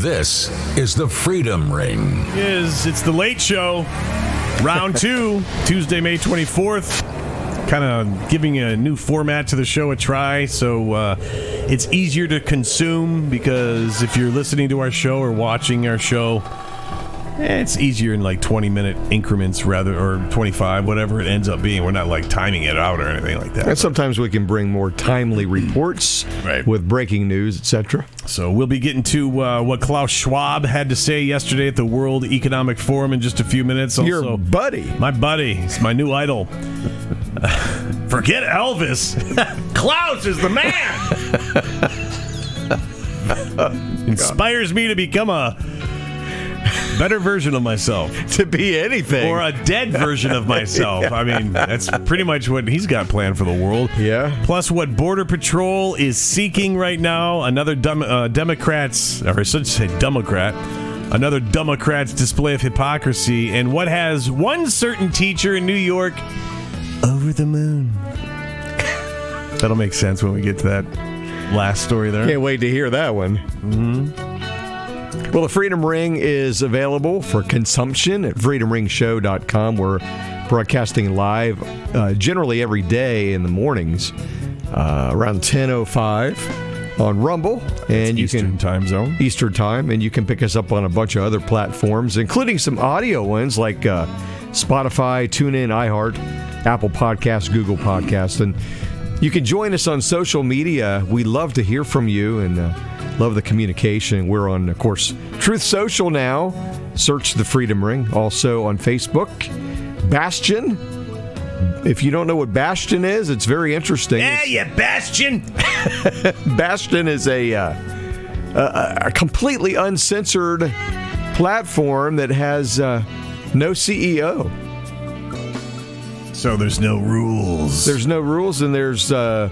This is the Freedom Ring. Is it's the late show, round two, Tuesday, May twenty fourth. Kind of giving a new format to the show a try, so uh, it's easier to consume because if you're listening to our show or watching our show, it's easier in like 20 minute increments rather, or 25, whatever it ends up being. We're not like timing it out or anything like that. And sometimes we can bring more timely reports Right. with breaking news, etc. So we'll be getting to uh, what Klaus Schwab had to say yesterday at the World Economic Forum in just a few minutes. Also, Your buddy. my buddy, he's my new idol. Forget Elvis. Klaus is the man. Inspires me to become a better version of myself. To be anything. Or a dead version of myself. I mean, that's pretty much what he's got planned for the world. Yeah. Plus, what Border Patrol is seeking right now, another dumb, uh, Democrats, or I should say Democrat, another Democrats display of hypocrisy, and what has one certain teacher in New York over the moon. That'll make sense when we get to that last story there. Can't wait to hear that one. Well, the Freedom Ring is available for consumption at freedomringshow.com. We're broadcasting live uh, generally every day in the mornings uh, around 10.05 on Rumble. And you Eastern can time zone. Eastern time, and you can pick us up on a bunch of other platforms, including some audio ones like uh, Spotify, TuneIn, iHeart, Apple Podcasts, Google Podcasts, and you can join us on social media. We love to hear from you and uh, love the communication. We're on, of course, Truth Social now. Search the Freedom Ring. Also on Facebook, Bastyon. If you don't know what Bastyon is, it's very interesting. Yeah, yeah, bastyon. Bastyon is a, uh, a, a completely uncensored platform that has uh, no CEO. So there's no rules. There's no rules, and there's uh,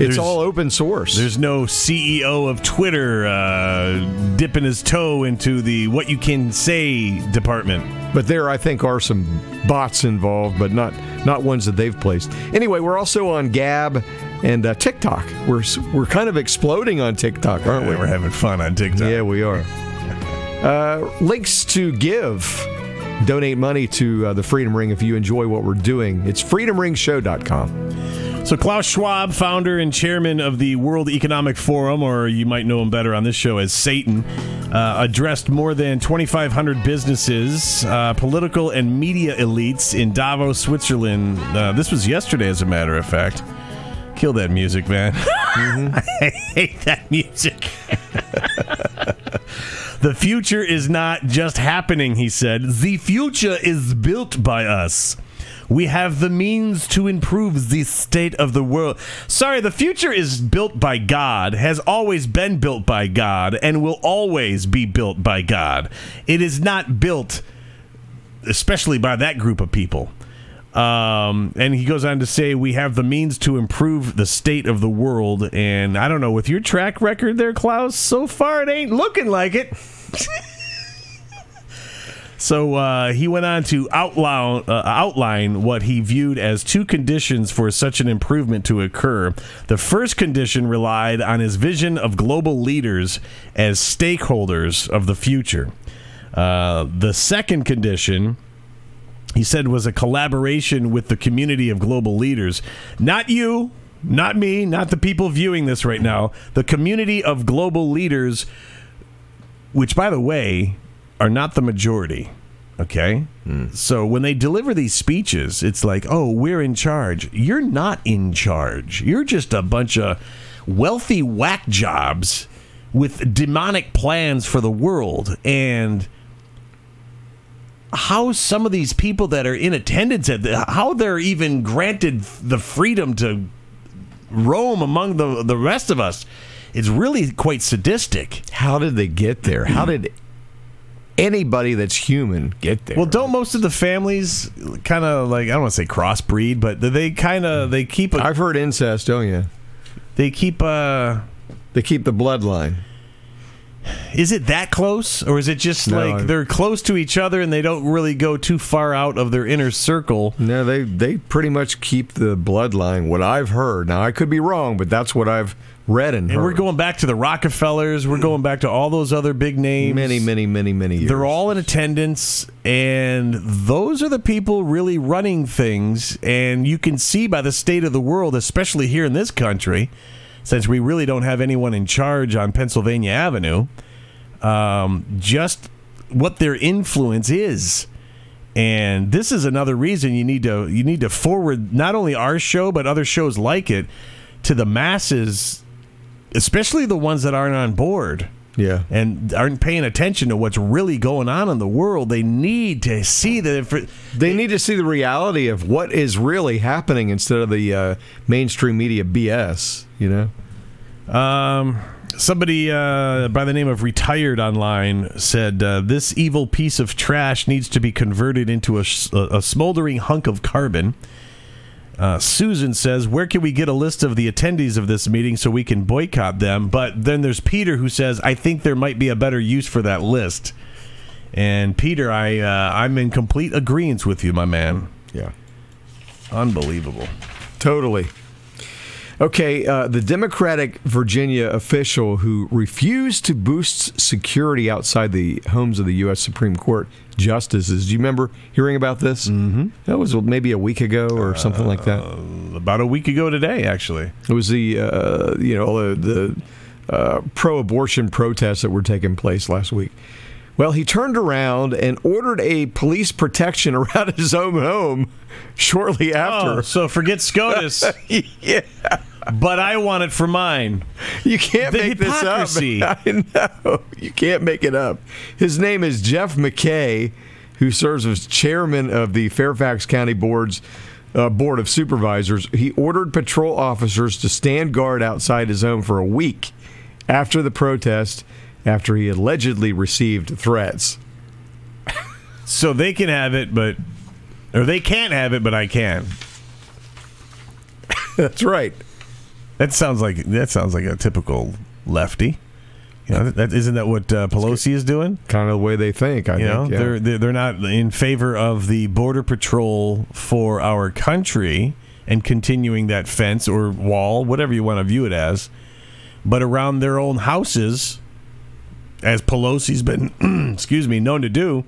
it's all open source. There's no CEO of Twitter uh, dipping his toe into the what you can say department. but there, I think, are some bots involved, but not not ones that they've placed. Anyway, we're also on Gab and uh, TikTok. We're we're kind of exploding on TikTok, aren't we? We're having fun on TikTok. Yeah, we are. Uh, links to give, donate money to uh, the Freedom Ring if you enjoy what we're doing. It's freedomringshow.com. So Klaus Schwab, founder and chairman of the World Economic Forum, or you might know him better on this show as Satan, uh, addressed more than 2,500 businesses, uh, political and media elites in Davos, Switzerland. Uh, this was yesterday, as a matter of fact. Kill that music, man. I hate that music. The future is not just happening, he said. The future is built by us. We have the means to improve the state of the world. Sorry, the future is built by God, has always been built by God, and will always be built by God. It is not built, especially by that group of people. Um, and he goes on to say, We have the means to improve the state of the world. And I don't know, with your track record there, Klaus, so far it ain't looking like it. so uh, he went on to outline, uh, outline what he viewed as two conditions for such an improvement to occur. The first condition relied on his vision of global leaders as stakeholders of the future. Uh, the second condition he said was a collaboration with the community of global leaders. Not you, not me, not the people viewing this right now. The community of global leaders, which, by the way, are not the majority. Okay? Hmm. So when they deliver these speeches, it's like, oh, we're in charge. You're not in charge. You're just a bunch of wealthy whack jobs with demonic plans for the world. And how some of these people that are in attendance at the, how they're even granted the freedom to roam among the the rest of us it's really quite sadistic How did they get there? How did anybody that's human get there? well don't most of the families kind of like i don't want to say crossbreed but they kind of they keep a, I've heard incest, don't you? they keep uh They keep the bloodline. is it that close or is it just No, like I- they're close to each other and they don't really go too far out of their inner circle No, they they pretty much keep the bloodline. What I've heard. Now I could be wrong, but that's what I've read and, And we're going back to the Rockefellers. We're going back to all those other big names. many, many, many, many years. They're all in attendance, and those are the people really running things. And you can see by the state of the world, especially here in this country, since we really don't have anyone in charge on Pennsylvania Avenue, um, just what their influence is. And this is another reason you need to you need to forward not only our show but other shows like it to the masses, especially the ones that aren't on board yeah. and aren't paying attention to what's really going on in the world. They need to see that. If it, They need to see the reality of what is really happening instead of the uh, mainstream media BS. You know. um, somebody uh, by the name of Retired Online said uh, this evil piece of trash needs to be converted into a smoldering hunk of carbon. Uh, Susan says, "Where can we get a list of the attendees of this meeting so we can boycott them?" But then there's Peter who says, "I think there might be a better use for that list." And Peter, I uh, I'm in complete agreement with you, my man. Yeah. Unbelievable. Totally. Okay, uh, the Democratic Virginia official who refused to boost security outside the homes of the U.S. Supreme Court justices. Do you remember hearing about this? Mm-hmm. That was maybe a week ago or something like that. About a week ago today, actually. It was the uh, you know the, the uh, pro-abortion protests that were taking place last week. Well, he turned around and ordered a police protection around his own home shortly after. Oh, so forget SCOTUS, yeah. But I want it for mine. You can't The make hypocrisy. this up. I know. You can't make it up. His name is Jeff McKay, who serves as chairman of the Fairfax County Board's uh, Board of Supervisors. He ordered patrol officers to stand guard outside his home for a week after the protest, after he allegedly received threats. So they can have it, but or they can't have it, but I can. That's right. That sounds like that sounds like a typical lefty. You know, that isn't that what uh, Pelosi is doing? Kind of the way they think, I You know, yeah. they're, they're they're not in favor of the border patrol for our country and continuing that fence or wall, whatever you want to view it as, but around their own houses, as Pelosi's been, excuse me, known to do.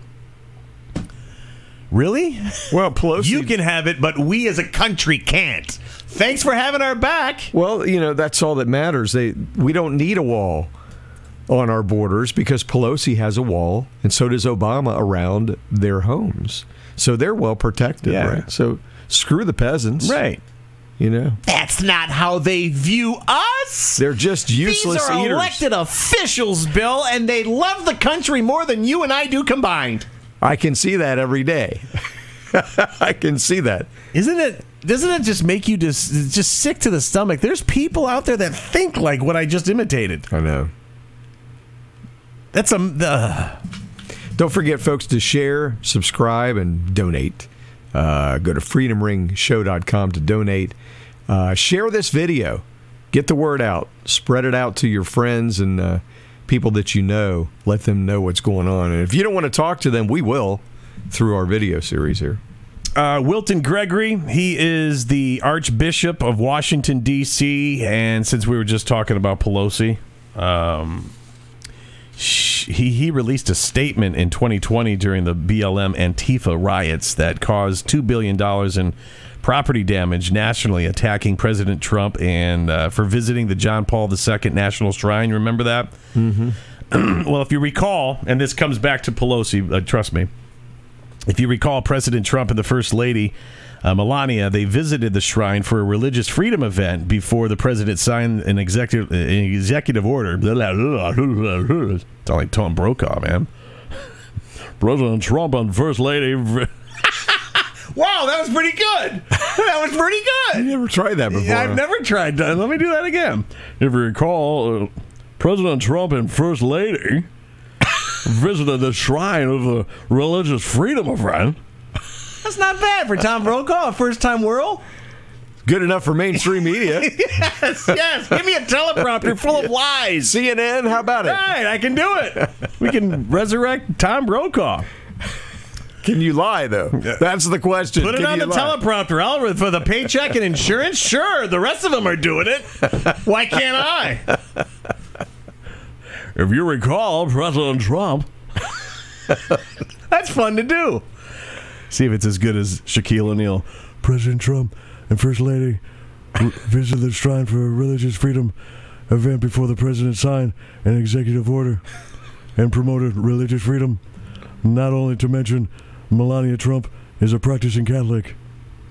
Really? well, Pelosi. You can have it, but we as a country can't. Thanks for having our back. Well, you know, that's all that matters. They we don't need a wall on our borders because Pelosi has a wall and so does Obama around their homes. So they're well protected, Yeah. right? So screw the peasants. Right. You know. That's not how they view us. They're just useless These are eaters. elected officials, Bill, and they love the country more than you and I do combined. I can see that every day. I can see that. Isn't it? Doesn't it just make you just just sick to the stomach? There's people out there that think like what I just imitated. I know. That's a. Uh, Don't forget, folks, to share, subscribe, and donate. Uh, go to freedomringshow.com to donate. Uh, share this video. Get the word out. Spread it out to your friends and uh, people that you know. Let them know what's going on. And if you don't want to talk to them, we will through our video series here. Uh, Wilton Gregory, he is the Archbishop of Washington D.C. And since we were just talking about Pelosi, um, he he released a statement in 2020 during the BLM Antifa riots that caused two billion dollars in property damage nationally, attacking President Trump and uh, for visiting the John Paul II National Shrine. Remember that? Mm-hmm. well, if you recall, and this comes back to Pelosi, uh, trust me. If you recall, President Trump and the First Lady uh, Melania they visited the shrine for a religious freedom event before the president signed an executive an executive order. It's all like Tom Brokaw, man. President Trump and First Lady. wow, that was pretty good. That was pretty good. I never tried that before. I've never tried that. Let me do that again. If you recall, uh, President Trump and First Lady visited the shrine of the religious freedom my friend. That's not bad for Tom Brokaw, a first time world. Good enough for mainstream media. Yes, yes. Give me a teleprompter full of lies. CNN, how about it? Right, I can do it. We can resurrect Tom Brokaw. Can you lie though? That's the question. Put it Can on the lie? teleprompter, Al, for the paycheck and insurance. Sure, the rest of them are doing it. Why can't I? If you recall, President Trump. That's fun to do. See if it's as good as Shaquille O'Neal. President Trump and First Lady visited the Shrine for Religious Freedom event before the president signed an executive order and promoted religious freedom. Not only to mention Melania Trump is a practicing Catholic.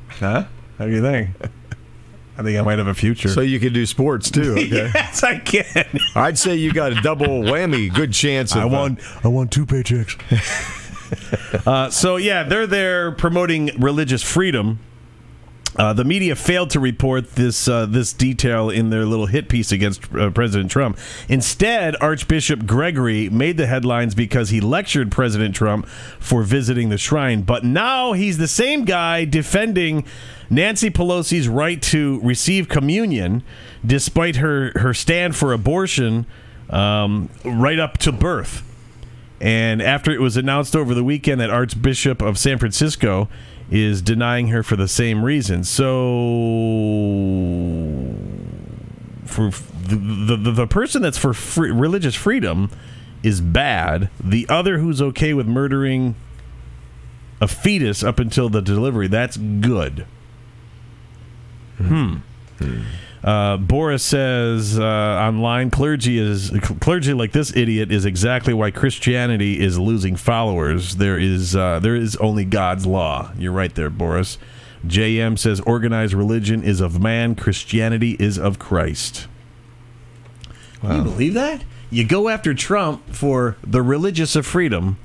Huh? How do you think? I think I might have a future. So you can do sports too. Okay. yes, I can. I'd say you got a double whammy. Good chance. Of, I uh, want I want two paychecks. uh, so yeah, they're there promoting religious freedom. Uh, the media failed to report this uh, this detail in their little hit piece against uh, President Trump. Instead, Archbishop Gregory made the headlines because he lectured President Trump for visiting the shrine. But now he's the same guy defending Nancy Pelosi's right to receive communion, despite her her stand for abortion um, right up to birth. And after it was announced over the weekend that Archbishop of San Francisco is denying her for the same reason. So for the the, the person that's for free, religious freedom is bad. The other who's okay with murdering a fetus up until the delivery, that's good. Hmm. Uh, Boris says uh, online, clergy is clergy like this idiot is exactly why Christianity is losing followers. There is uh, there is only God's law. You're right there, Boris. JM says organized religion is of man, Christianity is of Christ. Can you believe that? You go after Trump for the religious of freedom,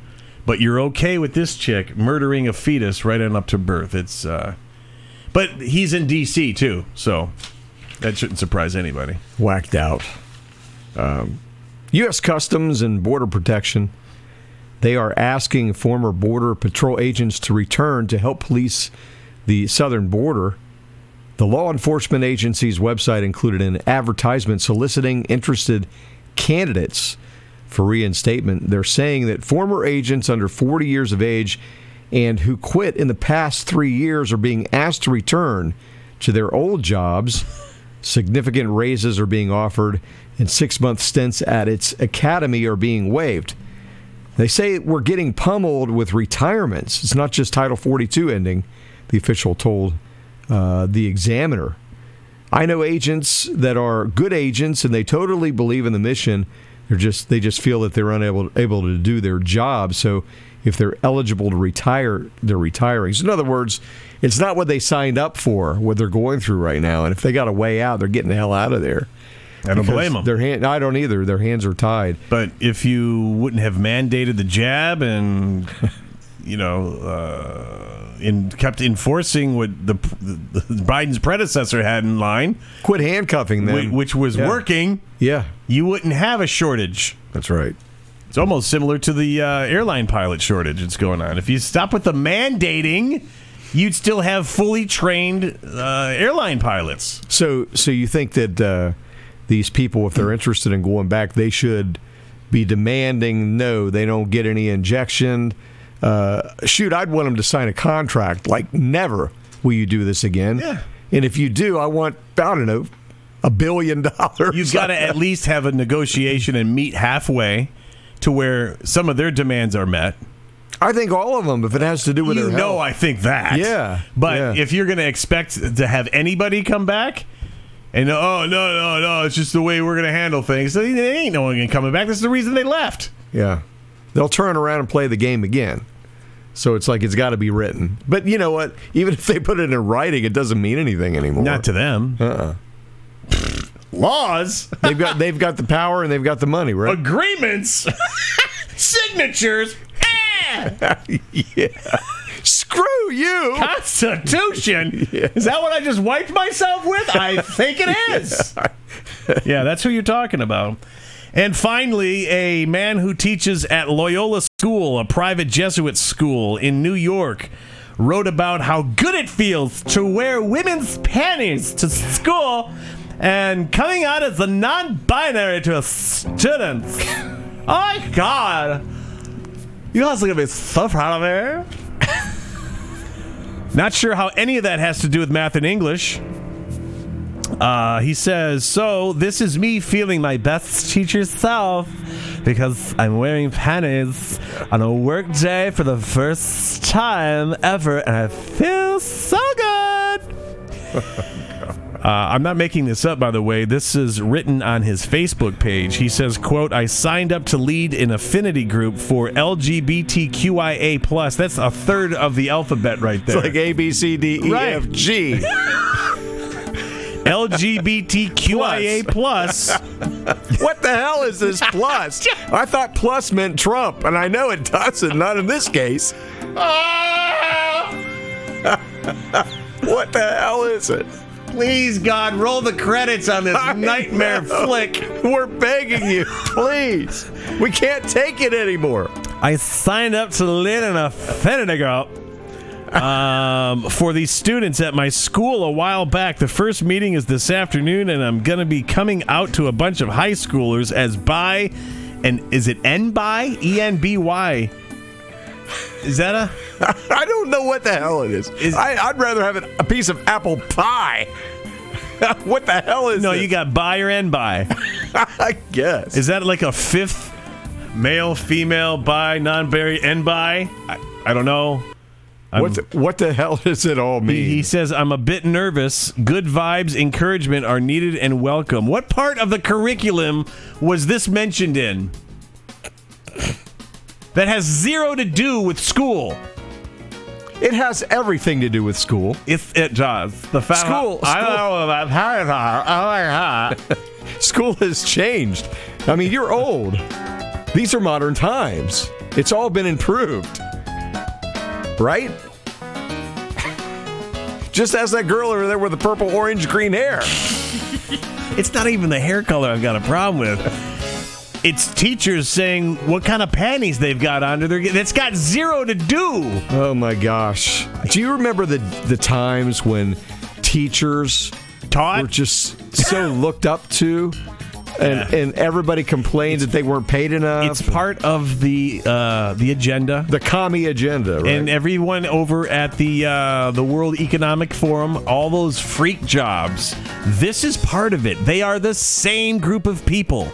but you're okay with this chick murdering a fetus right on up to birth. It's uh, but he's in D.C. too, so that shouldn't surprise anybody. whacked out. Um, U.S. Customs and Border Protection. They are asking former Border Patrol agents to return to help police the southern border. The law enforcement agency's website included an advertisement soliciting interested candidates for reinstatement. They're saying that former agents under 40 years of age and who quit in the past three years are being asked to return to their old jobs. Significant raises are being offered, and six month stints at its academy are being waived. They say we're getting pummeled with retirements. It's not just Title 42 ending, the official told uh, the examiner. I know agents that are good agents and they totally believe in the mission. They're just they just feel that they're unable able to do their job. So if they're eligible to retire, they're retiring. So in other words, it's not what they signed up for, what they're going through right now. And if they got a way out, they're getting the hell out of there. I don't blame them. Their hand, I don't either. Their hands are tied. But if you wouldn't have mandated the jab and you know uh, in kept enforcing what the, the Biden's predecessor had in line, Quit handcuffing them. whi- which was Yeah. working, Yeah, you wouldn't have a shortage. that's right. It's almost similar to the uh, airline pilot shortage that's going on. If you stop with the mandating, you'd still have fully trained uh, airline pilots. So, so you think that uh, these people, if they're interested in going back, they should be demanding no, they don't get any injection. Uh, shoot, I'd want them to sign a contract like never will you do this again. Yeah. And if you do, I want I don't know a billion dollars. You've got to at least have a negotiation and meet halfway to where some of their demands are met. I think all of them, if it has to do with You their know, health. I think that. Yeah, But yeah. if you're going to expect to have anybody come back, and oh no no no, it's just the way we're going to handle things. They ain't no one coming back. This is the reason they left. Yeah. They'll turn around and play the game again. So it's like it's got to be written. But you know what? Even if they put it in writing, it doesn't mean anything anymore. Not to them. Uh-uh. Laws, they've got they've got the power and they've got the money, right? agreements, signatures. eh! Screw you! Constitution? Is that what I just wiped myself with? I think it is. yeah, that's who you're talking about. And finally, a man who teaches at Loyola School, a private Jesuit school in New York, wrote about how good it feels to wear women's panties to school and coming out as a non binary to a student. oh my god. You guys are gonna be so proud of me. Not sure how any of that has to do with math and English. Uh, he says, So, this is me feeling my best teacher self because I'm wearing panties on a work day for the first time ever, and I feel so good. Uh, I'm not making this up, by the way. This is written on his Facebook page. He says, "quote I signed up to lead an affinity group for LGBTQIA plus. That's a third of the alphabet right there. It's like A, B, C, D, E, Right. F, G. LGBTQIA plus. What the hell is this plus? I thought plus meant Trump, and I know it doesn't, not in this case. what the hell is it? Please, God, roll the credits on this I nightmare know. flick. We're begging you, please. We can't take it anymore. I signed up to lead an affinity group um, for these students at my school a while back. The first meeting is this afternoon, and I'm going to be coming out to a bunch of high schoolers as by, and is it N by E N B Y? Is that a? I don't know what the hell it is. Is- I, I'd rather have a piece of apple pie. what the hell is No, this? you got or N by. I guess. Is that like a fifth male, female, bi, non-binary, N by? I, I don't know. What, the, what the hell does it all mean? He, he says, I'm a bit nervous. Good vibes, encouragement are needed and welcome. What part of the curriculum was this mentioned in? That has zero to do with school. it has everything to do with school. If it does. The fact School- I school- don't know about how it. Oh my God. School has changed. I mean, you're old. These are modern times. It's all been improved. Right? Just as that girl over there with the purple, orange, green hair. It's not even the hair color I've got a problem with. It's teachers saying what kind of panties they've got under their. That's got zero to do. Oh my gosh. Do you remember the the times when teachers Taught. were just so looked up to and and everybody complained that they weren't paid enough? It's part of the uh, the agenda. the commie agenda, right? and everyone over at the uh, the World Economic Forum, all those freak jobs. This is part of it. They are the same group of people.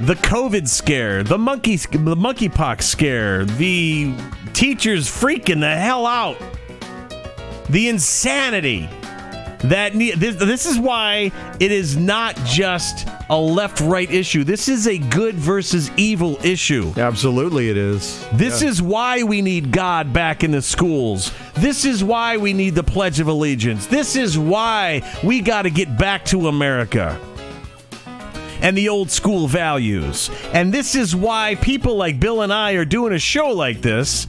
The COVID scare, the monkey, the monkeypox scare, the teachers freaking the hell out, the insanity. That this, this is why it is not just a left-right issue. This is a good versus evil issue. Absolutely, it is. This is why we need God back in the schools. This is why we need the Pledge of Allegiance. This is why we got to get back to America and the old school values. And this is why people like Bill and I are doing a show like this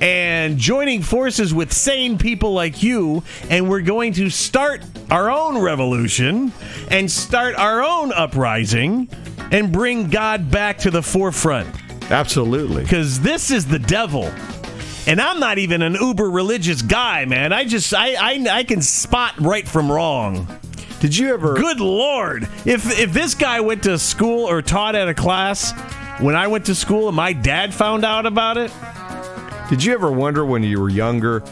and joining forces with sane people like you. And we're going to start our own revolution and start our own uprising and bring God back to the forefront Absolutely. because this is the devil. And I'm not even an uber religious guy, man. I just I, I I can spot right from wrong. Did you ever Good lord. If if this guy went to school or taught at a class when I went to school and my dad found out about it, Did you ever wonder when you were younger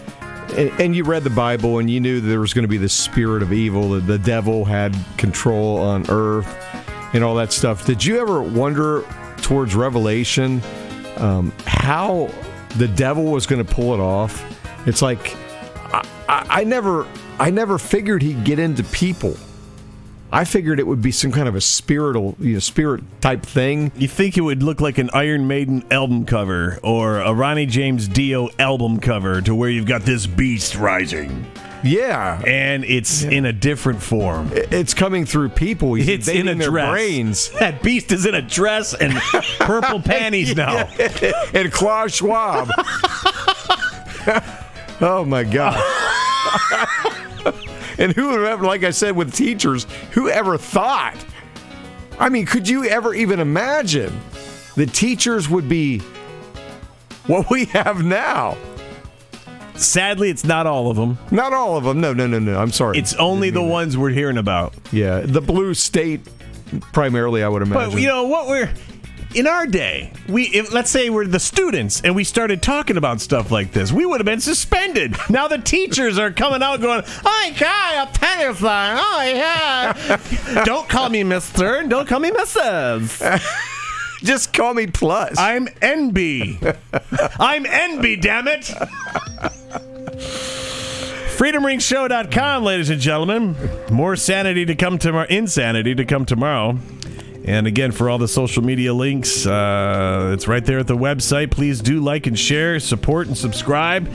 and, and you read the Bible and you knew there was going to be this spirit of evil, that the devil had control on earth and all that stuff? Did you ever wonder towards Revelation um, how the devil was going to pull it off? It's like I, I, I never, I never figured he'd get into people. I figured it would be some kind of a spiritual, you know, spirit type thing. you think it would look like an Iron Maiden album cover or a Ronnie James Dio album cover to where you've got this beast rising Yeah, and it's in a different form. it's coming through people. He's It's in a their dress. brains. That beast is in a dress and purple panties now. and Klaus Schwab. oh my God. and who ever, like I said, with teachers, who ever thought? I mean, could you ever even imagine the teachers would be what we have now? Sadly, it's not all of them. Not all of them. No, no, no, no. I'm sorry. It's only the ones we're hearing about. yeah, the blue state primarily, I would imagine. But you know what we're in our day, we if, let's say we're the students and we started talking about stuff like this, we would have been suspended. Now the teachers are coming out going, "Oh God, a pedophile! Oh yeah!" Don't call me Mister. and Don't call me Mrs. Just call me Plus. I'm NB. I'm NB. Damn it. FreedomRingShow.com, ladies and gentlemen. More sanity to come tomorrow. Insanity to come tomorrow. And again, for all the social media links, uh, it's right there at the website. Please do like and share, support and subscribe.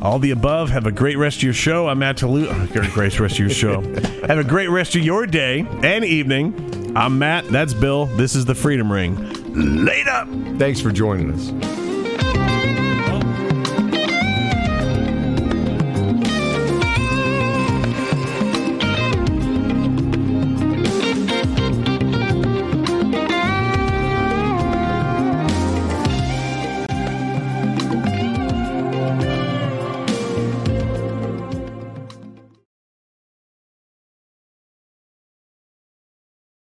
All the above. Have a great rest of your show. I'm Matt Toulouse. Oh, great rest of your show. Have a great rest of your day and evening. I'm Matt. That's Bill. This is the Freedom Ring. Later. Up thanks for joining us.